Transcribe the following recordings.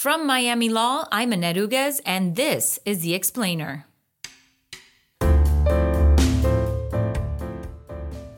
From Miami Law, I'm Annette Uguez, and this is The Explainer.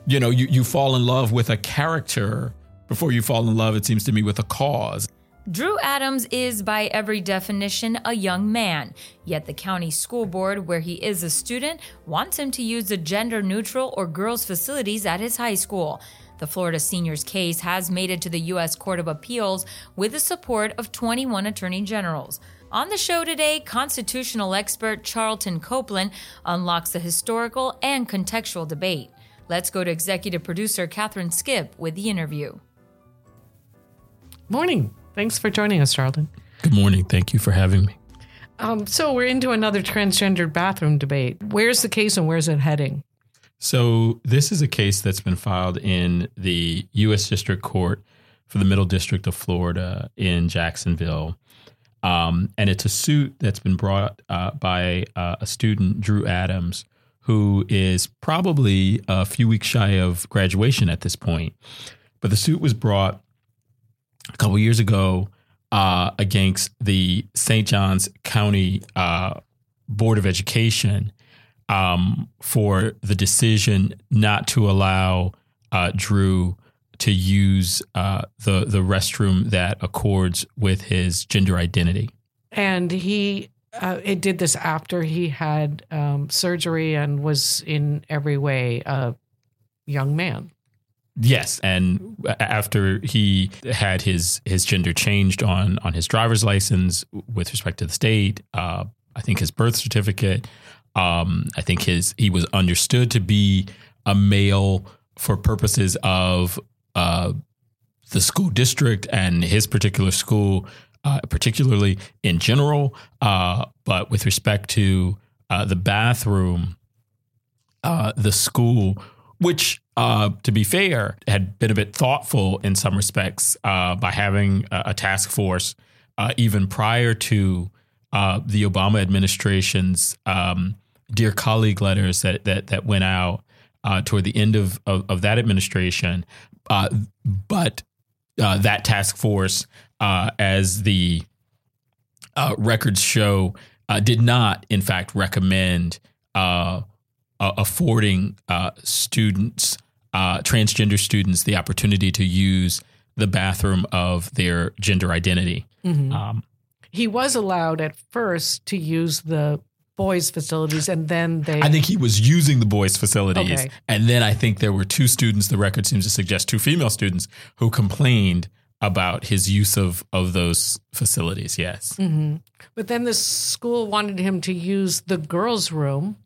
You know, you, you fall in love with a character before you fall in love, it seems to me, with a cause. Drew Adams is, by every definition, a young man. Yet the county school board, where he is a student, wants him to use the gender neutral or girls' facilities at his high school. The Florida senior's case has made it to the U.S. Court of Appeals with the support of 21 attorney generals. On the show today, constitutional expert Charlton Copeland unlocks the historical and contextual debate. Let's go to executive producer Catharine Skipp with the interview. Morning. Thanks for joining us, Charlton. Good morning. Thank you for having me. Um, so we're into another transgendered bathroom debate. Where's the case and where's it heading? So this is a case that's been filed in the U.S. District Court for the Middle District of Florida in Jacksonville. Um, and it's a suit that's been brought uh, by uh, a student, Drew Adams, who is probably a few weeks shy of graduation at this point. But the suit was brought a couple years ago uh, against the St. Johns County uh, Board of Education um, for the decision not to allow uh, Drew to use uh, the the restroom that accords with his gender identity. And he uh, it did this after he had um, surgery and was in every way a young man. Yes, and after he had his his gender changed on on his driver's license with respect to the state, uh, I think his birth certificate, um, I think his he was understood to be a male for purposes of uh, the school district and his particular school, uh, particularly in general. Uh, but with respect to uh, the bathroom, uh, the school, which uh, to be fair, had been a bit thoughtful in some respects by having a, a task force even prior to the Obama administration's um, dear colleague letters that that that went out uh, toward the end of of, of that administration. Uh, but that task force, as the records show, did not, in fact, recommend affording students uh, transgender students the opportunity to use the bathroom of their gender identity. Mm-hmm. Um, he was allowed at first to use the boys' facilities, and then they. I think he was using the boys' facilities, okay. and then I think there were two students. The record seems to suggest two female students who complained about his use of of those facilities. Yes, mm-hmm. but then the school wanted him to use the girls' room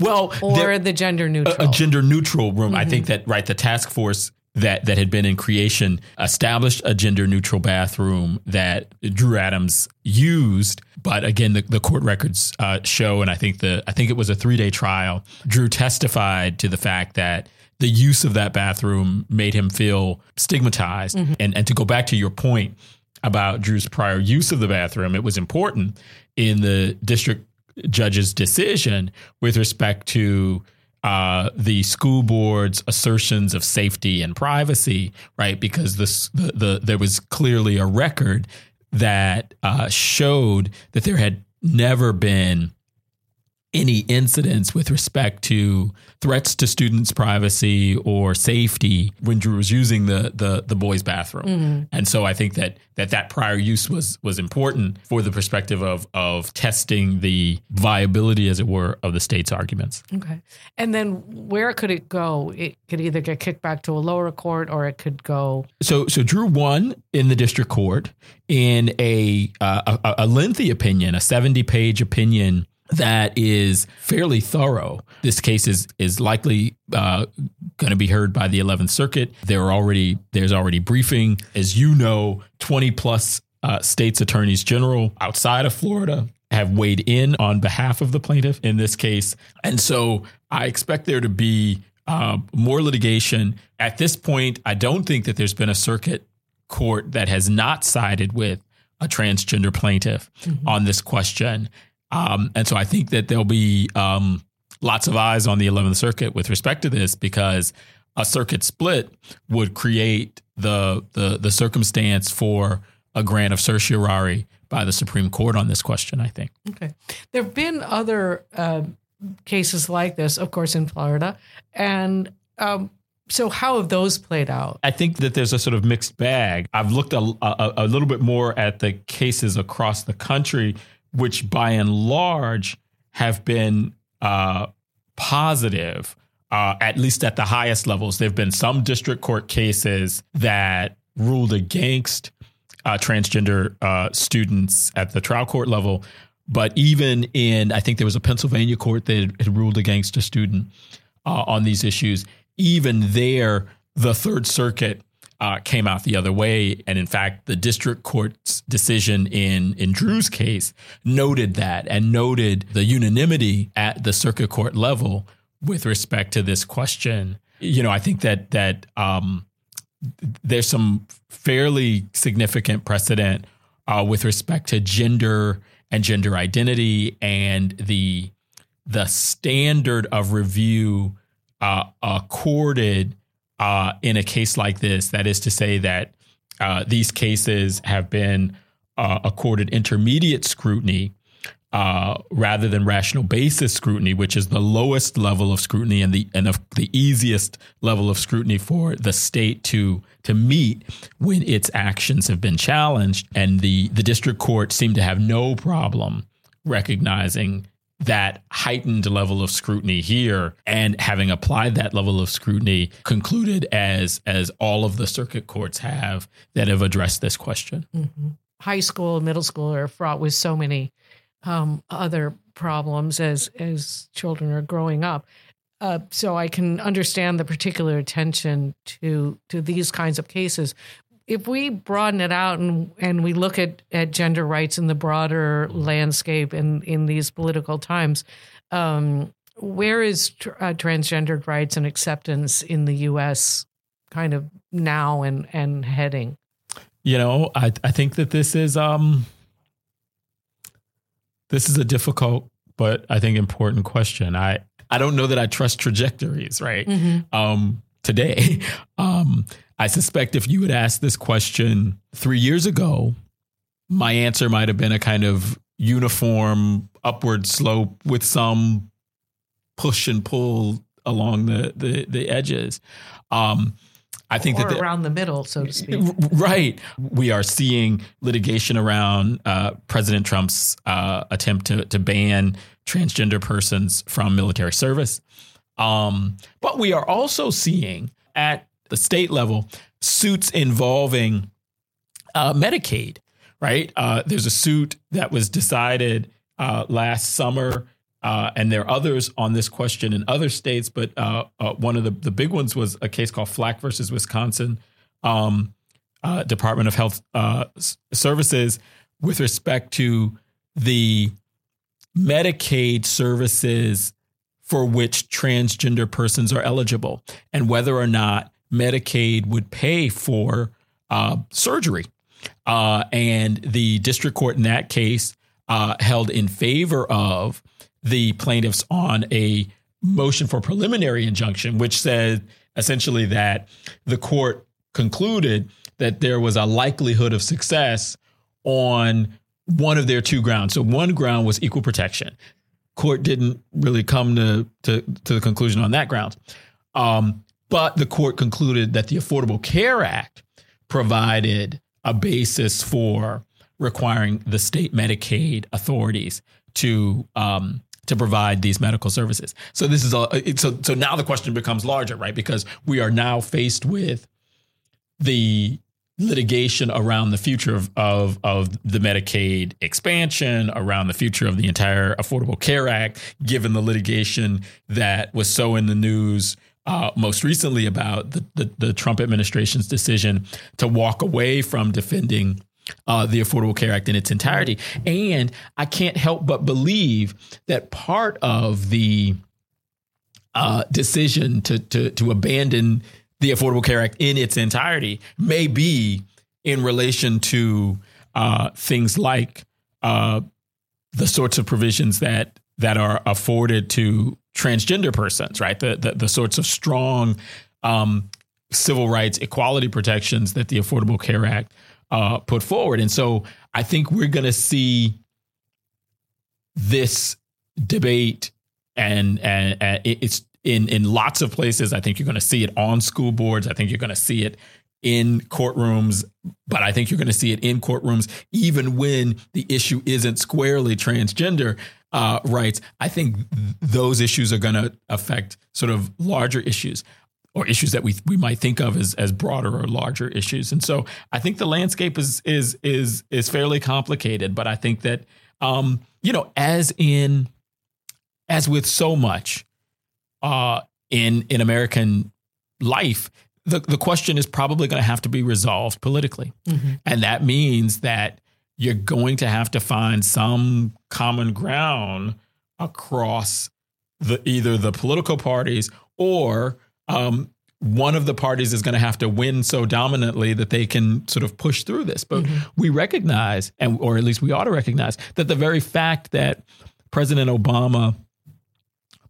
well, or the gender neutral, a, a gender neutral room. Mm-hmm. I think that right, the task force that that had been in creation established a gender neutral bathroom that Drew Adams used. But again, the, the court records uh, show, and I think the I think it was a three day trial. Drew testified to the fact that the use of that bathroom made him feel stigmatized. Mm-hmm. And and to go back to your point about Drew's prior use of the bathroom, it was important in the district judge's decision with respect to uh, the school board's assertions of safety and privacy, right? Because this, the, the there was clearly a record that uh, showed that there had never been any incidents with respect to threats to students' privacy or safety when Drew was using the the, the boys' bathroom. Mm-hmm. And so I think that, that that prior use was was important for the perspective of of testing the viability, as it were, of the state's arguments. Okay, and then where could it go? It could either get kicked back to a lower court, or it could go. So so Drew won in the district court in a uh, a, a lengthy opinion, a seventy page opinion that is fairly thorough. This case is is likely uh, going to be heard by the 11th Circuit. There are already there's already briefing, as you know, 20 plus uh, states attorneys general outside of Florida have weighed in on behalf of the plaintiff in this case, and so I expect there to be uh, more litigation. At this point, I don't think that there's been a circuit court that has not sided with a transgender plaintiff mm-hmm. on this question. Um, and so I think that there'll be um, lots of eyes on the 11th Circuit with respect to this because a circuit split would create the the, the circumstance for a grant of certiorari by the Supreme Court on this question. I think. Okay, there have been other uh, cases like this, of course, in Florida, and um, so how have those played out? I think that there's a sort of mixed bag. I've looked a, a, a little bit more at the cases across the country, which by and large have been uh, positive. Uh, at least at the highest levels, there have been some district court cases that ruled against uh, transgender uh, students at the trial court level. But even in, I think there was a Pennsylvania court that had ruled against a student uh, on these issues. Even there, the Third Circuit uh, came out the other way, and in fact, the district court's decision in in Drew's case noted that and noted the unanimity at the circuit court level with respect to this question. You know, I think that that um, there's some fairly significant precedent uh, with respect to gender and gender identity and the the standard of review uh, accorded uh, in a case like this. That is to say that uh, these cases have been uh, accorded intermediate scrutiny uh, rather than rational basis scrutiny, which is the lowest level of scrutiny and the and of the easiest level of scrutiny for the state to to meet when its actions have been challenged. And the the district court seemed to have no problem recognizing that heightened level of scrutiny here and having applied that level of scrutiny concluded as as all of the circuit courts have that have addressed this question mm-hmm. high school middle school are fraught with so many um, other problems as as children are growing up. Uh, so I can understand the particular attention to to these kinds of cases. If we broaden it out and and we look at, at gender rights in the broader landscape in in these political times, um, where is tr- uh, transgendered rights and acceptance in the U.S. kind of now and and heading? You know, I I think that this is um this is a difficult but I think important question. I I don't know that I trust trajectories, right? Mm-hmm. Um, today, um, I suspect if you had asked this question three years ago, my answer might have been a kind of uniform upward slope with some push and pull along the the, the edges. Um, I think or that the, around the middle, so to speak. Right. We are seeing litigation around uh, President Trump's uh, attempt to, to ban transgender persons from military service. Um, but we are also seeing at the state level suits involving uh, Medicaid, right? Uh, there's a suit that was decided uh, last summer uh, and there are others on this question in other states, but uh, uh, one of the, the big ones was a case called Flack versus Wisconsin um, Department of Health Services with respect to the Medicaid services for which transgender persons are eligible and whether or not Medicaid would pay for uh, surgery. and the district court in that case held in favor of the plaintiffs on a motion for preliminary injunction, which said essentially that the court concluded that there was a likelihood of success on one of their two grounds. So one ground was equal protection. Court didn't really come to to, to the conclusion on that ground. Um, but the court concluded that the Affordable Care Act provided a basis for requiring the state Medicaid authorities to um, to provide these medical services. So this is a so so now the question becomes larger, right? Because we are now faced with the litigation around the future of, of, of the Medicaid expansion, around the future of the entire Affordable Care Act, given the litigation that was so in the news uh, most recently about the, the, the Trump administration's decision to walk away from defending uh, the Affordable Care Act in its entirety. And I can't help but believe that part of the uh, decision to, to, to abandon the Affordable Care Act in its entirety may be in relation to uh, things like uh, the sorts of provisions that that are afforded to transgender persons, right? The the, the sorts of strong um, civil rights equality protections that the Affordable Care Act uh, put forward. And so I think we're going to see this debate and, and, and it's in in lots of places. I think you're going to see it on school boards. I think you're going to see it in courtrooms, but I think you're going to see it in courtrooms even when the issue isn't squarely transgender uh, rights. I think th- those issues are going to affect sort of larger issues or issues that we we might think of as as broader or larger issues. And so I think the landscape is is is is fairly complicated, but I think that um, you know, as in as with so much uh, in in American life, the, the question is probably going to have to be resolved politically. Mm-hmm. And that means that you're going to have to find some common ground across the either the political parties or um, one of the parties is going to have to win so dominantly that they can sort of push through this. But mm-hmm. we recognize, and or at least we ought to recognize, that the very fact that President Obama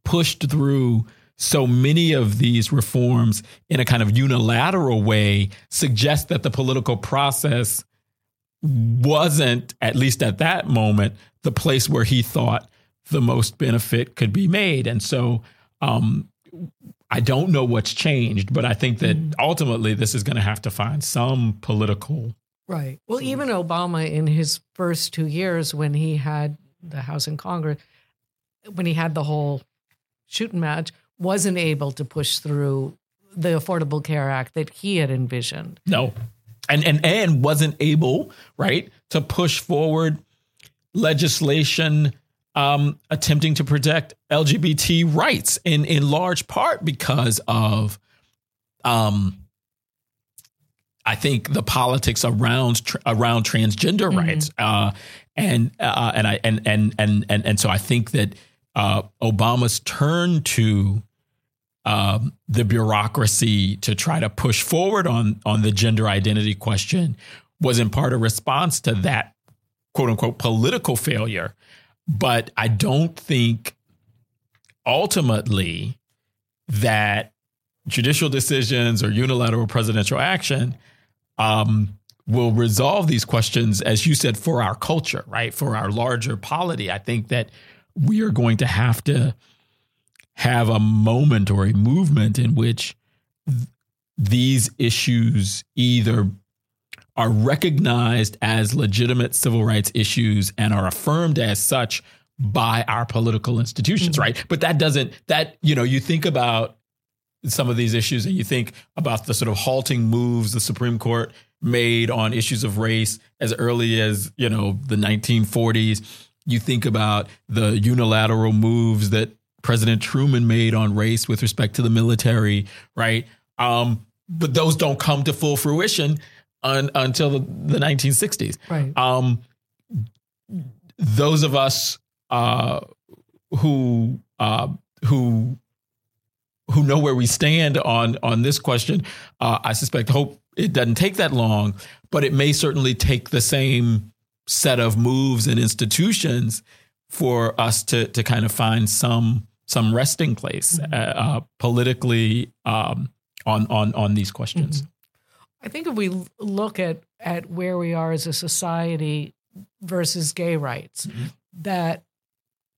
pushed through so many of these reforms in a kind of unilateral way suggests that the political process wasn't, at least at that moment, the place where he thought the most benefit could be made. And so um, I don't know what's changed, but I think that mm. ultimately this is going to have to find some political. Right. Well, even Obama in his first two years when he had the House and Congress, when he had the whole shooting match, wasn't able to push through the Affordable Care Act that he had envisioned. No. And and and wasn't able, right, to push forward legislation um, attempting to protect LGBT rights in in large part because of um, I think the politics around around transgender mm-hmm. rights, uh, and uh, and I and and and and and so I think that uh, Obama's turn to um, the bureaucracy to try to push forward on on the gender identity question was in part a response to that quote unquote political failure. But I don't think ultimately that judicial decisions or unilateral presidential action um, will resolve these questions, as you said, for our culture, right? For our larger polity. I think that we are going to have to have a moment or a movement in which th- these issues either are recognized as legitimate civil rights issues and are affirmed as such by our political institutions, mm-hmm. right? But that doesn't, that, you know, you think about some of these issues and you think about the sort of halting moves the Supreme Court made on issues of race as early as, you know, the 1940s. You think about the unilateral moves that President Truman made on race with respect to the military, right? Um, but those don't come to full fruition un, until the, the, 1960s. Right. Um, those of us uh, who uh, who who know where we stand on on this question, uh, I suspect hope it doesn't take that long, but it may certainly take the same set of moves and institutions for us to to kind of find some some resting place mm-hmm. uh, uh, politically um, on on on these questions. Mm-hmm. I think if we look at at where we are as a society versus gay rights, mm-hmm. that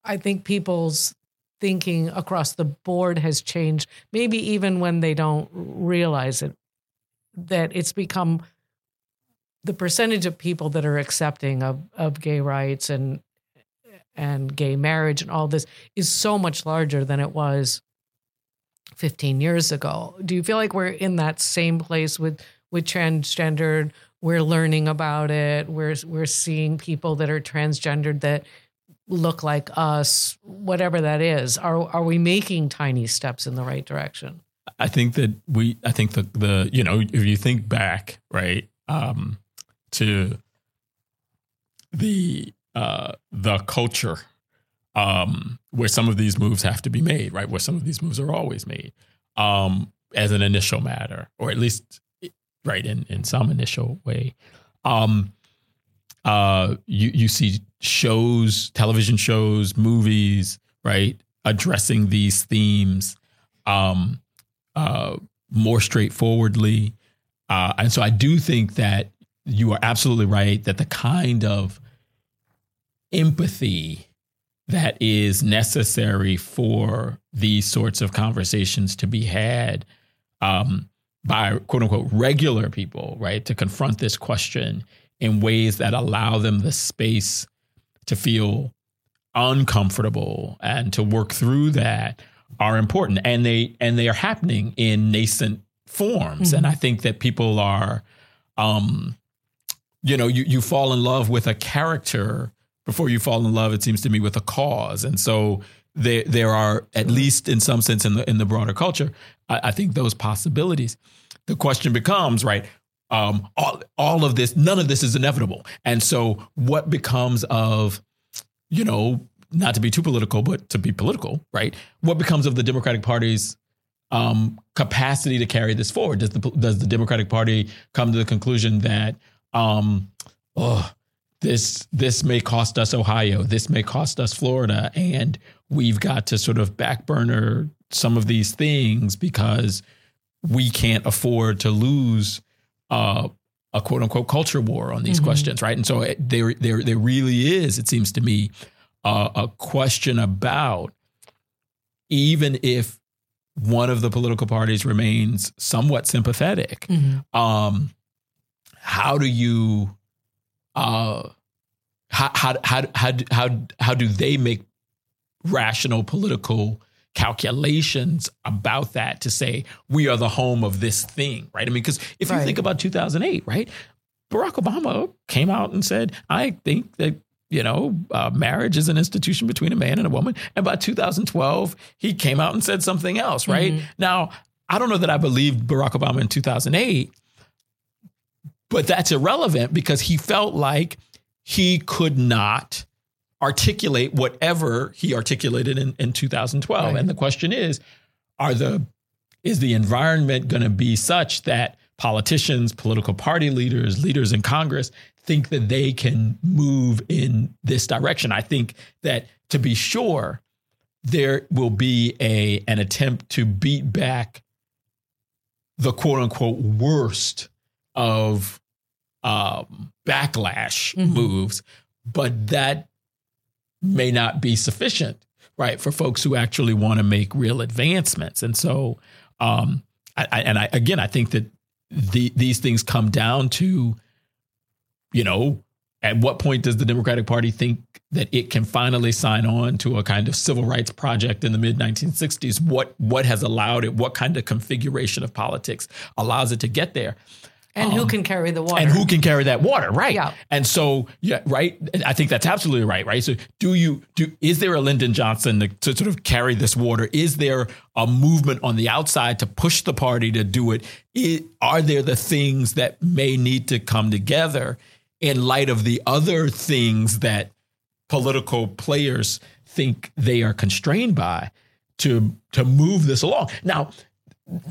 I think people's thinking across the board has changed. Maybe even when they don't realize it, that it's become the percentage of people that are accepting of of gay rights and and gay marriage and all this is so much larger than it was 15 years ago. Do you feel like we're in that same place with with transgendered? We're learning about it. We're we're seeing people that are transgendered that look like us, whatever that is. Are are we making tiny steps in the right direction? I think that we I think the the you know, if you think back, right, um, to the uh, the culture um, where some of these moves have to be made, right? Where some of these moves are always made um, as an initial matter, or at least right in in some initial way. Um, uh, you you see shows, television shows, movies, right, addressing these themes um, uh, more straightforwardly, uh, and so I do think that you are absolutely right that the kind of empathy that is necessary for these sorts of conversations to be had um, by quote unquote regular people, right, to confront this question in ways that allow them the space to feel uncomfortable and to work through that are important and they and they are happening in nascent forms mm-hmm. and i think that people are um you know you you fall in love with a character before you fall in love it seems to me with a cause. And so there there are at least in some sense in the in the broader culture I, I think those possibilities. The question becomes right um, all all of this none of this is inevitable. And so what becomes of you know not to be too political but to be political right what becomes of the democratic party's um, capacity to carry this forward? Does the does the democratic party come to the conclusion that um, oh this this may cost us Ohio, this may cost us Florida, and we've got to sort of backburner some of these things because we can't afford to lose uh, a quote unquote culture war on these mm-hmm. questions, right? And so it, there there there really is, it seems to me, uh, a question about even if one of the political parties remains somewhat sympathetic, mm-hmm. um, how do you uh, how, how, how, how, how, how do they make rational political calculations about that to say we are the home of this thing, right? I mean, because if right. you think about 2008, right, Barack Obama came out and said, I think that you know, uh, marriage is an institution between a man and a woman. And by 2012, he came out and said something else, right? Mm-hmm. Now, I don't know that I believed Barack Obama in 2008, but that's irrelevant because he felt like he could not articulate whatever he articulated in, in 2012. Right. And the question is, are the is the environment going to be such that politicians, political party leaders, leaders in Congress think that they can move in this direction? I think that to be sure, there will be a an attempt to beat back the quote unquote worst of um, backlash mm-hmm. moves, but that may not be sufficient, right, for folks who actually want to make real advancements. And so, um, I, I, and I again, I think that the, these things come down to, you know, at what point does the Democratic Party think that it can finally sign on to a kind of civil rights project in the mid 1960s? What what has allowed it? What kind of configuration of politics allows it to get there? And um, who can carry the water? And who can carry that water, right? Yeah. And so, yeah, right. I think that's absolutely right, right. So, do you do? Is there a Lyndon Johnson to, to sort of carry this water? Is there a movement on the outside to push the party to do it? it are there the things that may need to come together in light of the other things that political players think they are constrained by to to move this along? Now,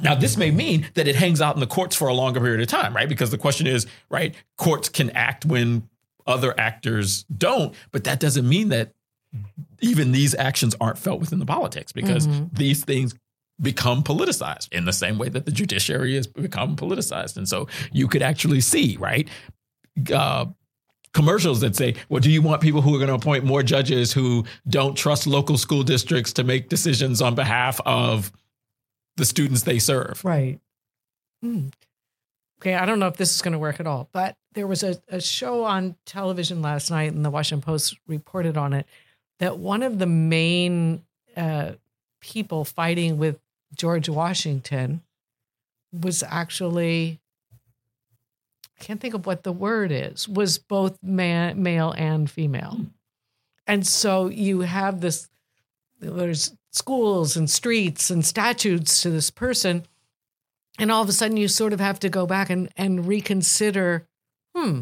now, this may mean that it hangs out in the courts for a longer period of time, right? Because the question is, right, courts can act when other actors don't, but that doesn't mean that even these actions aren't felt within the politics because mm-hmm. these things become politicized in the same way that the judiciary has become politicized. And so you could actually see, right, uh, commercials that say, well, do you want people who are going to appoint more judges who don't trust local school districts to make decisions on behalf of the students they serve. Right. Hmm. Okay, I don't know if this is going to work at all, but there was a, a show on television last night, and the Washington Post reported on it that one of the main uh, people fighting with George Washington was actually I can't think of what the word is was both man, male and female, and so you have this. There's schools and streets and statutes to this person. And all of a sudden, you sort of have to go back and, and reconsider hmm,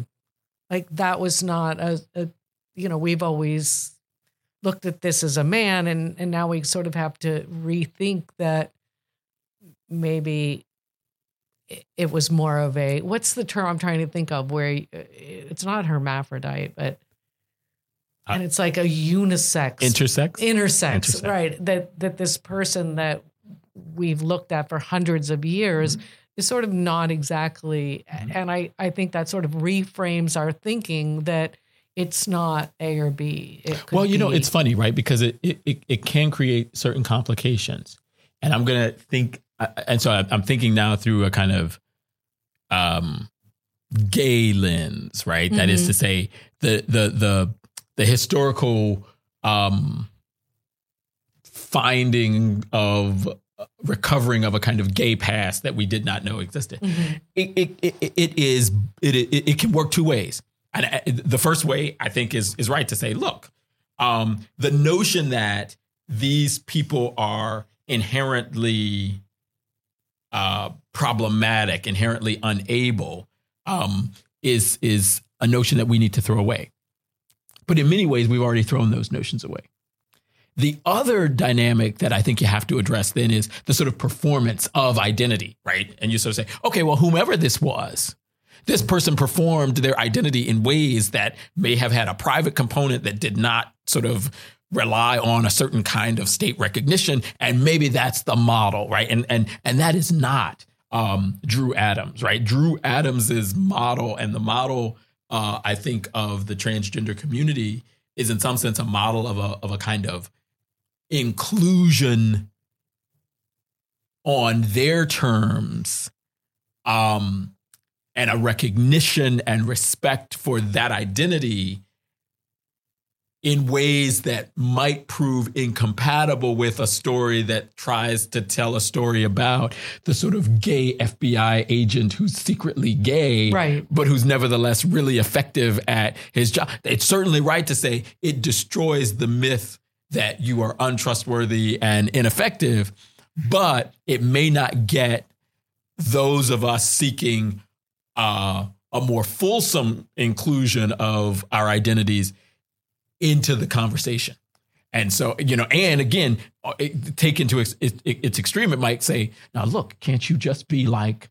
like that was not a, a, you know, we've always looked at this as a man, and, and now we sort of have to rethink that maybe it was more of a what's the term I'm trying to think of where it's not hermaphrodite, but uh, and it's like a unisex intersex intersex, intersex, right that that this person that we've looked at for hundreds of years mm-hmm. is sort of not exactly Mm-hmm. and I, I think that sort of reframes our thinking that it's not A or B. Well, you know, it's funny, right? Because it, it, it, can create certain complications. And I'm going to think, uh, and so I'm thinking now through a kind of um, gay lens, right? That is Mhm. to say, the, the, the, the historical um, finding of uh, recovering of a kind of gay past that we did not know existed. Mhm. it, it, it, it is it, it, it can work two ways. And I- the first way i think is is right to say look um, the notion that these people are inherently uh, problematic inherently unable um, is is a notion that we need to throw away but in many ways we've already thrown those notions away. The other dynamic that I think you have to address then is the sort of performance of identity, right? And you sort of say, okay, well, whomever this was, this person performed their identity in ways that may have had a private component that did not sort of rely on a certain kind of state recognition. And maybe that's the model right? And and and that is not um Drew Adams right? Drew Adams's model and the model uh I think of the transgender community is in some sense a model of a of a kind of inclusion on their terms um and a recognition and respect for that identity in ways that might prove incompatible with a story that tries to tell a story about the sort of gay FBI agent who's secretly gay, Right. but who's nevertheless really effective at his job. It's certainly right to say it destroys the myth that you are untrustworthy and ineffective, but it may not get those of us seeking uh, a more fulsome inclusion of our identities into the conversation. And so, you know, and again, uh, it, taken to its, it, its extreme, it might say, now look, can't you just be like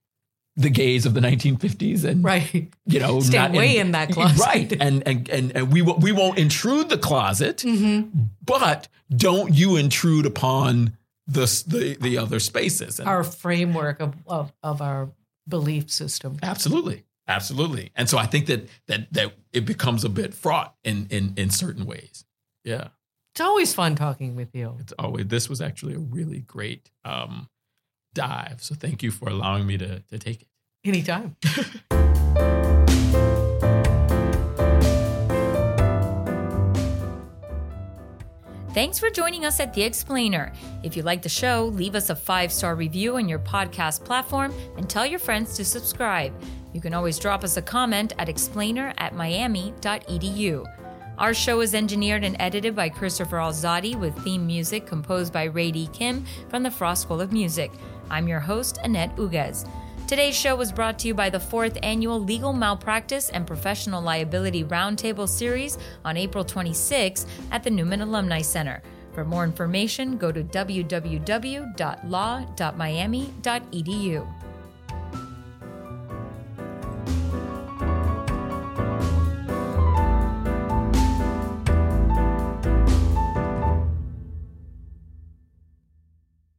the gays of the 1950s and right. you know, Stay not way in that closet. right? And and and and we will we won't intrude the closet, Mhm. but don't you intrude upon the the the other spaces? And Our framework of, of of our belief system. absolutely, absolutely. And so I think that that that it becomes a bit fraught in in in certain ways. Yeah, It's always fun talking with you. it's always this was actually a really great um, dive. So thank you for allowing me to to take it. Anytime. Thanks for joining us at The Explainer. If you like the show, leave us a five star review on your podcast platform and tell your friends to subscribe. You can always drop us a comment at explainer at miami.edu. Our show is engineered and edited by Christopher Alzadi with theme music composed by Ray D. Kim from the Frost School of Music. I'm your host, Annette Uguez. Today's show was brought to you by the fourth annual Legal Malpractice and Professional Liability Roundtable Series on April 26 at the Newman Alumni Center. For more information, go to www.law.miami.edu.